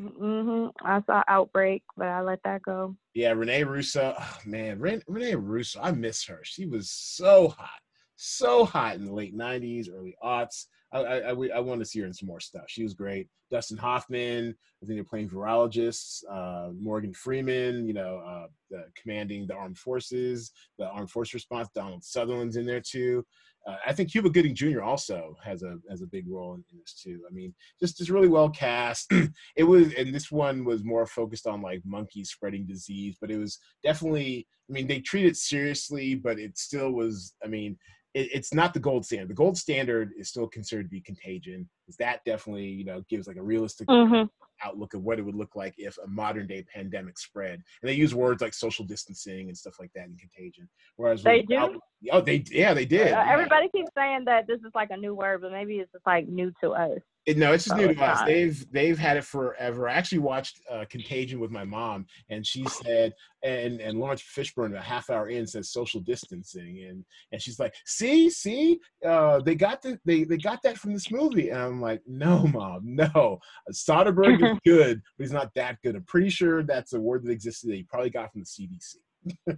mhm. I saw Outbreak, but I let that go. Yeah, Rene Russo. Oh, man, Ren- Rene Russo. I miss her. She was so hot, so hot in the late '90s, early aughts. I I, I, I want to see her in some more stuff. She was great. Dustin Hoffman. I think they're playing virologists. Uh, Morgan Freeman. You know, uh, the, commanding the armed forces, the armed force response. Donald Sutherland's in there too. Uh, I think Cuba Gooding Jr. also has a has a big role in, in this too. I mean, just just really well cast. it was, and this one was more focused on like monkeys spreading disease, but it was definitely. I mean, they treat it seriously, but it still was. I mean, it, it's not the gold standard. The gold standard is still considered to be contagion. Is that definitely you know gives like a realistic hmm outlook of what it would look like if a modern day pandemic spread. And they use words like social distancing and stuff like that in contagion. Whereas They do? out- oh, they yeah they did. Uh, yeah. everybody keeps saying that this is like a new word, but maybe it's just like new to us. It- no, it's just new to us. They've they've had it forever. I actually watched uh, Contagion with my mom, and she said, and and Laurence Fishburne a half hour in says social distancing, and and she's like, see, see, uh, they got the they they got that from this movie, and I'm like, no, mom, no. Soderbergh is good, but he's not that good. I'm pretty sure that's a word that existed that he probably got from the CDC.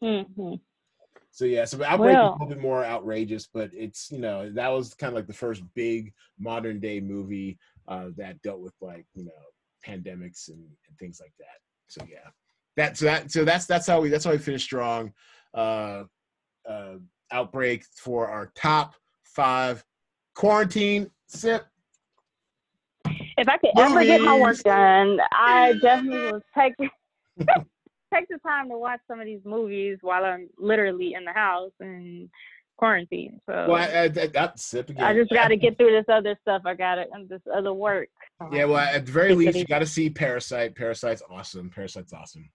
hmm So yeah, so Outbreak is Well- a little bit more outrageous, but it's you know that was kind of like the first big modern day movie uh, that dealt with like you know pandemics and, and things like that. So yeah, that so that so that's that's how we that's how we finish strong. Uh, uh, Outbreak for our top five quarantine sip. If I could ever get my work done, I definitely will take take the time to watch some of these movies while I'm literally in the house and quarantine. So Well, I, I, that, that sip again. I just got to get through this other stuff. I got to and this other work. Yeah, well, at the very least, you got to see Parasite. Parasite's awesome. Parasite's awesome.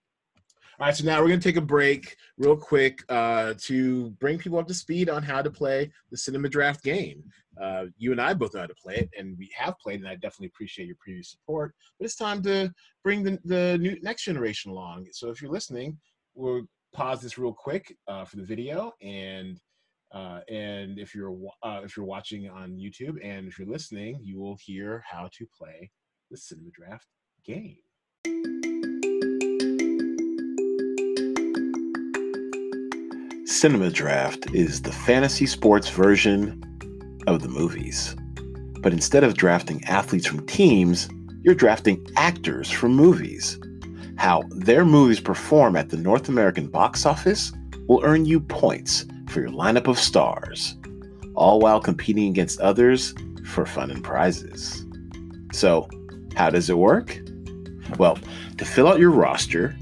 All right, so now we're gonna take a break real quick uh, to bring people up to speed on how to play the Cinema Draft game. Uh, you and I both know how to play it, and we have played, and I definitely appreciate your previous support. But it's time to bring the, the new next generation along. So if you're listening, we'll pause this real quick uh, for the video, and uh, and if you're uh, if you're watching on YouTube, and if you're listening, you will hear how to play the Cinema Draft game. Cinema Draft is the fantasy sports version of the movies. But instead of drafting athletes from teams, you're drafting actors from movies. How their movies perform at the North American box office will earn you points for your lineup of stars, all while competing against others for fun and prizes. So, how does it work? Well, to fill out your roster,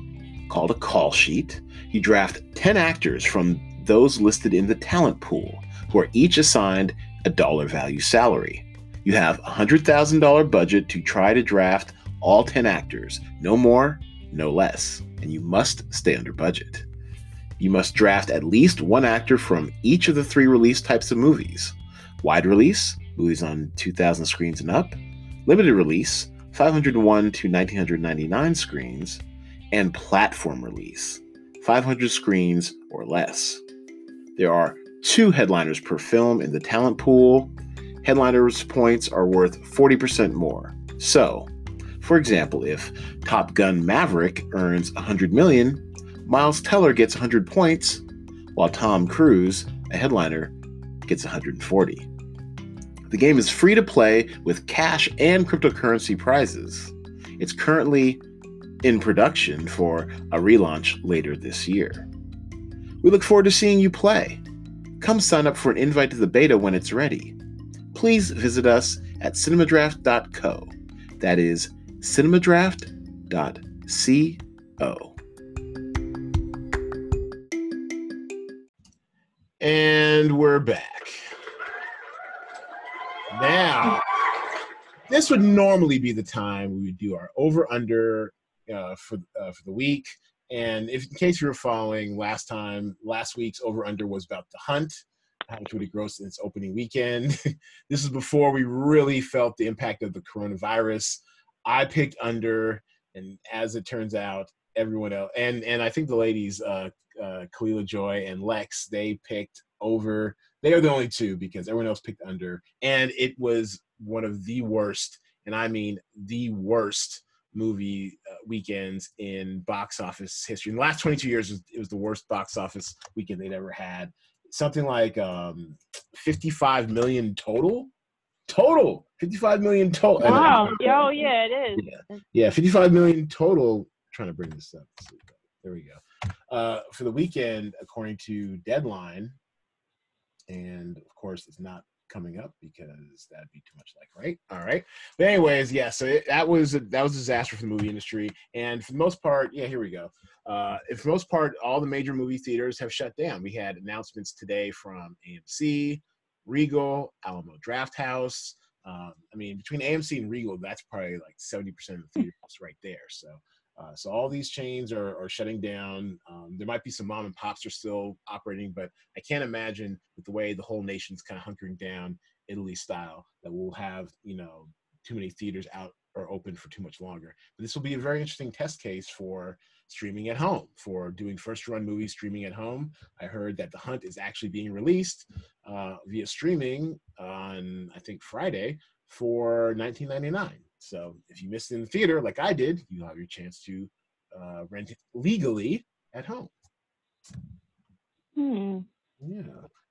called a call sheet, you draft 10 actors from those listed in the talent pool, who are each assigned a dollar value salary. You have a $100,000 budget to try to draft all 10 actors, no more, no less, and you must stay under budget. You must draft at least one actor from each of the three release types of movies wide release, movies on 2,000 screens and up, limited release, 501 to 1999 screens, and platform release, 500 screens or less. There are two headliners per film in the talent pool. Headliners' points are worth 40% more. So, for example, if Top Gun Maverick earns 100 million, Miles Teller gets 100 points, while Tom Cruise, a headliner, gets 140. The game is free to play with cash and cryptocurrency prizes. It's currently in production for a relaunch later this year. We look forward to seeing you play. Come sign up for an invite to the beta when it's ready. Please visit us at cinemadraft.co. That is cinemadraft.co. And we're back. Now, this would normally be the time we would do our over under uh, for uh, for the week. And if in case you were following last time, last week's over under was about the hunt, how much would it gross in its opening weekend. this is before we really felt the impact of the coronavirus. I picked under, and as it turns out, everyone else and and I think the ladies, uh, uh, Kalila Joy and Lex, they picked over. They are the only two because everyone else picked under, and it was one of the worst, and I mean the worst movie uh, weekends in box office history. In the last 22 years, it was, the worst box office weekend they'd ever had. Something like um, 55 million total. Total 55 million total. Wow. oh, yeah, it is. Yeah. yeah, 55 million total. I'm trying to bring this up. There we go. Uh, for the weekend, according to Deadline, and of course, it's not coming up because that'd be too much like right? All right. But anyways yeah so it, that was a, that was a disaster for the movie industry. And for the most part yeah here we go. Uh for the most part all the major movie theaters have shut down. We had announcements today from amc regal alamo drafthouse um, i mean between amc and regal that's probably like 70% of the theaters right there. So uh, so all these chains are, are shutting down. Um, there might be some mom and pops are still operating, but I can't imagine with the way the whole nation's kind of hunkering down Italy style that we'll have you know too many theaters out or open for too much longer. But this will be a very interesting test case for streaming at home, for doing first run movies streaming at home. I heard that The Hunt is actually being released uh, via streaming on I think Friday for 19.99. So if you missed it in the theater, like I did, you'll have your chance to uh, rent it legally at home. Hmm. Yeah.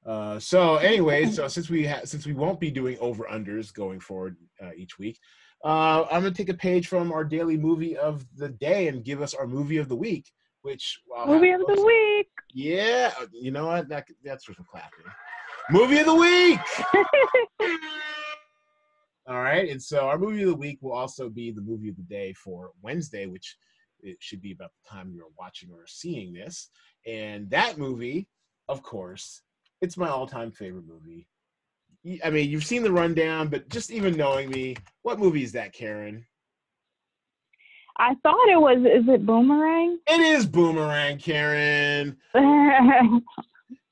Uh, so, anyways, so since we ha- since we won't be doing over unders going forward uh, each week, uh, I'm gonna take a page from our daily movie of the day and give us our movie of the week. Which movie of the week? Yeah, you know what? That that's some clapping. Movie of the week. All right. And so our movie of the week will also be the movie of the day for Wednesday, which it should be about the time you're watching or seeing this. And that movie, of course, it's my all-time favorite movie. I mean, you've seen the rundown, but just even knowing me, what movie is that, Karen? I thought it was. Is it Boomerang? It is Boomerang, Karen.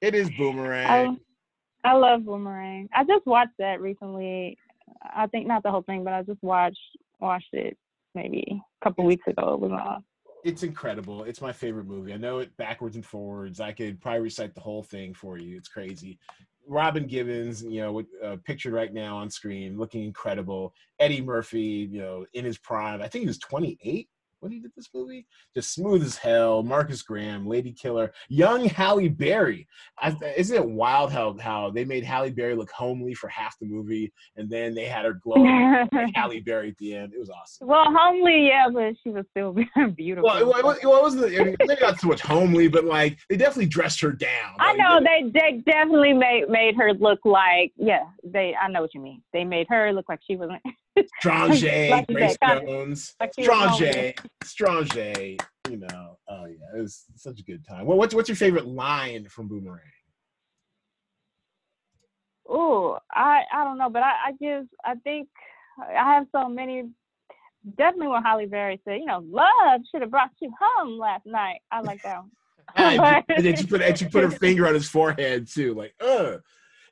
it is Boomerang. I, I love Boomerang. I just watched that recently I think not the whole thing, but I just watched watched it maybe a couple weeks ago. It was on. It's incredible. It's my favorite movie. I know it backwards and forwards. I could probably recite the whole thing for you. It's crazy. Robin Givens, you know, uh, pictured right now on screen, looking incredible. Eddie Murphy, you know, in his prime. I think he was 28 when he did this movie. Just smooth as hell. Marcus Graham, Lady Killer, young Halle Berry. I, isn't it wild how how they made Halle Berry look homely for half the movie, and then they had her glow Halle Berry at the end. It was awesome. Well, homely, yeah, but she was still beautiful. Well, well, it wasn't. I mean, maybe not so much homely, but like they definitely dressed her down. I know they they definitely made made her look like yeah. They I know what you mean. They made her look like she was. Strange, Grace Jones, Strange, Strange. You know, oh yeah, it was such a good time. Well, what's what's your favorite line from Boomerang? Oh, I I don't know, but I I just I think I have so many. Definitely when Halle Berry said, you know, love should have brought you home last night. I like that one. and then she put and she put her finger on his forehead too, like, uh.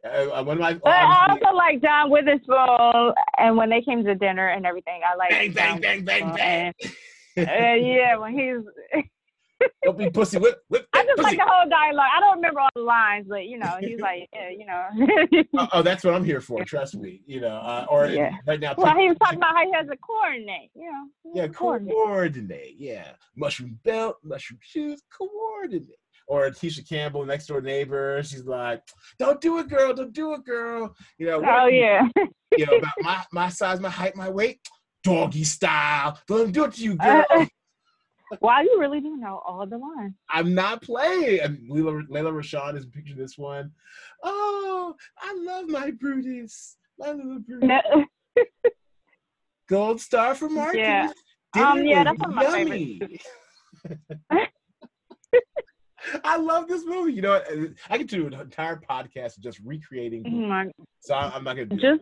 Uh, one of my. But I also like John Witherspoon, and when they came to dinner and everything, I like. Bang bang bang bang bang. And, uh, yeah, when he's. Don't be pussy. Whip, whip I just pussy. like the whole dialogue. I don't remember all the lines, but you know, he's like, yeah, you know. oh, oh, that's what I'm here for. Trust me. You know, uh, or yeah. right now. Well, he was talking about how he has a coordinate. You know. Yeah, coordinate. coordinate. Yeah, mushroom belt, mushroom shoes, coordinate or Tisha Campbell, next door neighbor. She's like, "Don't do it, girl. Don't do it, girl." You know. Oh yeah. you know about my my size, my height, my weight, doggy style. Don't do it to you, girl. Uh, wow, you really do know all the lines. I'm not playing. And Lela, Lela Rochon is picturing this one. Oh, I love my Brutus. My little Brutus. No. Gold star for Marcus. Yeah. um, yeah, that's one of my favorites. I love this movie. You know, what? I could do an entire podcast just recreating. Oh my- So I'm not gonna do Just-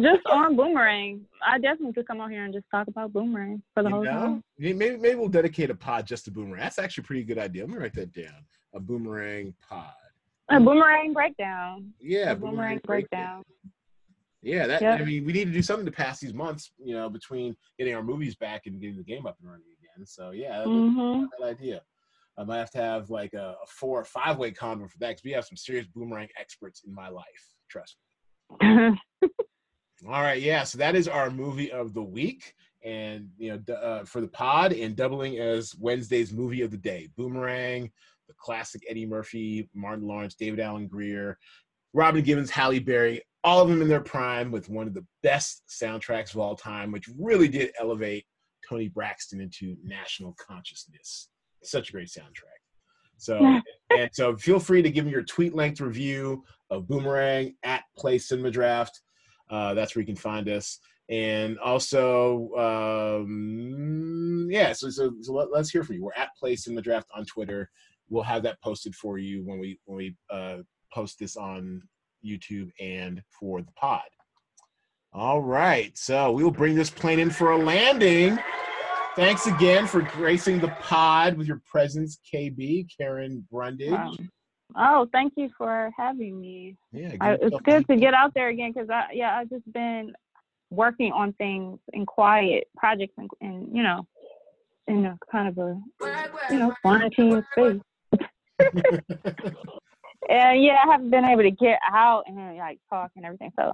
Just on Boomerang. I definitely could come out here and just talk about Boomerang for the you whole know, time. maybe maybe we'll dedicate a pod just to Boomerang. That's actually a pretty good idea. Let me write that down. A Boomerang pod. A Boomerang breakdown. Yeah, a Boomerang breakdown. Yeah, that Yep. I mean, we need to do something to pass these months, you know, between getting our movies back and getting the game up and running again. So yeah, that's hmm a good idea. I might have to have like a, a four or five way condom for that because we have some serious boomerang experts in my life. Trust me. All right, yeah. So that is our movie of the week, and you know, uh, for the pod, and doubling as Wednesday's movie of the day: Boomerang, the classic Eddie Murphy, Martin Lawrence, David Alan Grier, Robin Givens, Halle Berry, all of them in their prime with one of the best soundtracks of all time, which really did elevate Toni Braxton into national consciousness. Such a great soundtrack. So, and so feel free to give me your tweet length review of Boomerang at Play Cinema Draft. Uh, that's where you can find us. And also, um, yeah, so, so, so let, us hear from you. We're at Play Cinema Draft on Twitter. We'll have that posted for you when we when we uh, post this on YouTube and for the pod. All right, so we will bring this plane in for a landing. Thanks again for gracing the pod with your presence, KB Karen Brundage. Um, oh, thank you for having me. Yeah, I, it's good to get out there again because I yeah I've just been working on things in quiet projects and, and you know in a kind of a you know quarantine space. And yeah, I haven't been able to get out and like talk and everything. So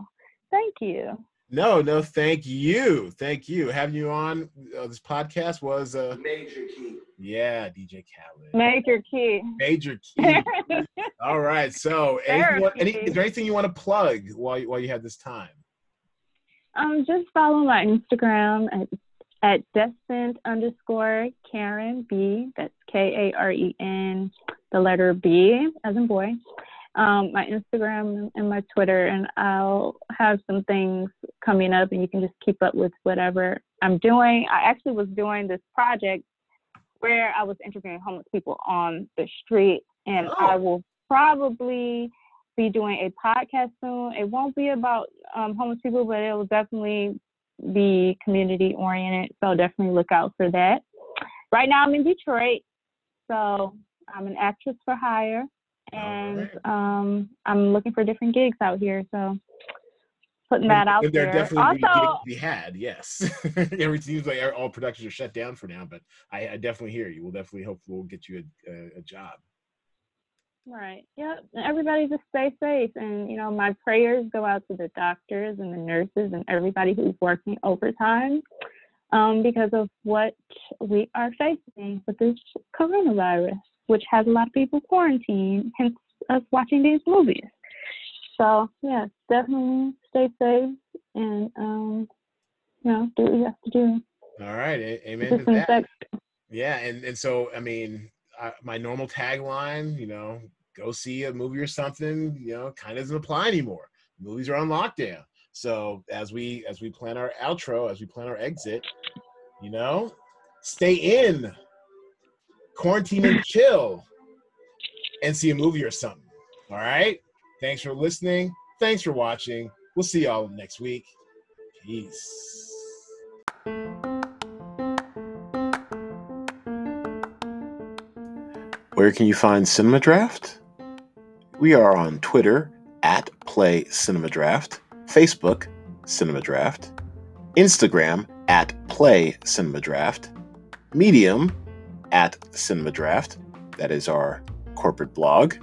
thank you. No, no, thank you, thank you. Having you on uh, this podcast was uh, Major key. yeah, DJ Khaled, Major key. major key. All right, so anything any, is there anything you want to plug while you, while you have this time? um, just follow my Instagram at at destined underscore Karen B. That's K A R E N, the letter B as in boy. Um, my Instagram and my Twitter, and I'll have some things coming up, and you can just keep up with whatever I'm doing. I actually was doing this project where I was interviewing homeless people on the street, and I Oh. will probably be doing a podcast soon. It won't be about um, homeless people, but it will definitely be community oriented. So definitely look out for that. Right now I'm in Detroit, so I'm an actress for hire, and um, I'm looking for different gigs out here. So putting that And- out and there there. definitely Also, gigs be had. Yes, it seems like all productions are shut down for now, but I, I definitely hear you. We'll definitely hope we'll get you a, a, a job. Right. Yep. And everybody just stay safe. And, you know, my prayers go out to the doctors and the nurses and everybody who's working overtime um, because of what we are facing with this coronavirus, which has a lot of people quarantined, hence us watching these movies. So, yeah, definitely stay safe and, um, you know, do what you have to do. All right, a- amen to that. Yeah, and and so I mean, I, my normal tagline, you know, go see a movie or something, you know, kind of doesn't apply anymore. Movies are on lockdown. So as we as we plan our outro, as we plan our exit, you know, stay in, quarantine and chill, and see a movie or something. All right. Thanks for listening. Thanks for watching. We'll see y'all next week. Peace. Where can you find Cinema Draft? We are on Twitter at Play Cinema Draft, Facebook Cinema Draft, Instagram at Play Cinema Draft, Medium at Cinema Draft. That is our corporate blog.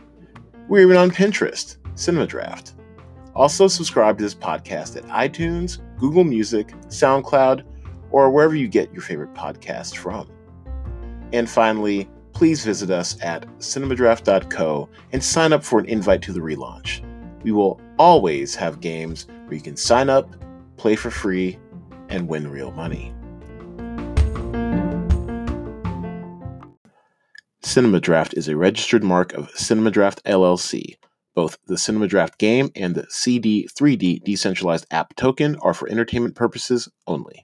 We're even on Pinterest, Cinema Draft. Also, subscribe to this podcast at iTunes, Google Music, SoundCloud, or wherever you get your favorite podcast from. And finally, please visit us at cinemadraft.co and sign up for an invite to the relaunch. We will always have games where you can sign up, play for free, and win real money. CinemaDraft is a registered mark of CinemaDraft LLC. Both the CinemaDraft game and the CD3D decentralized app token are for entertainment purposes only.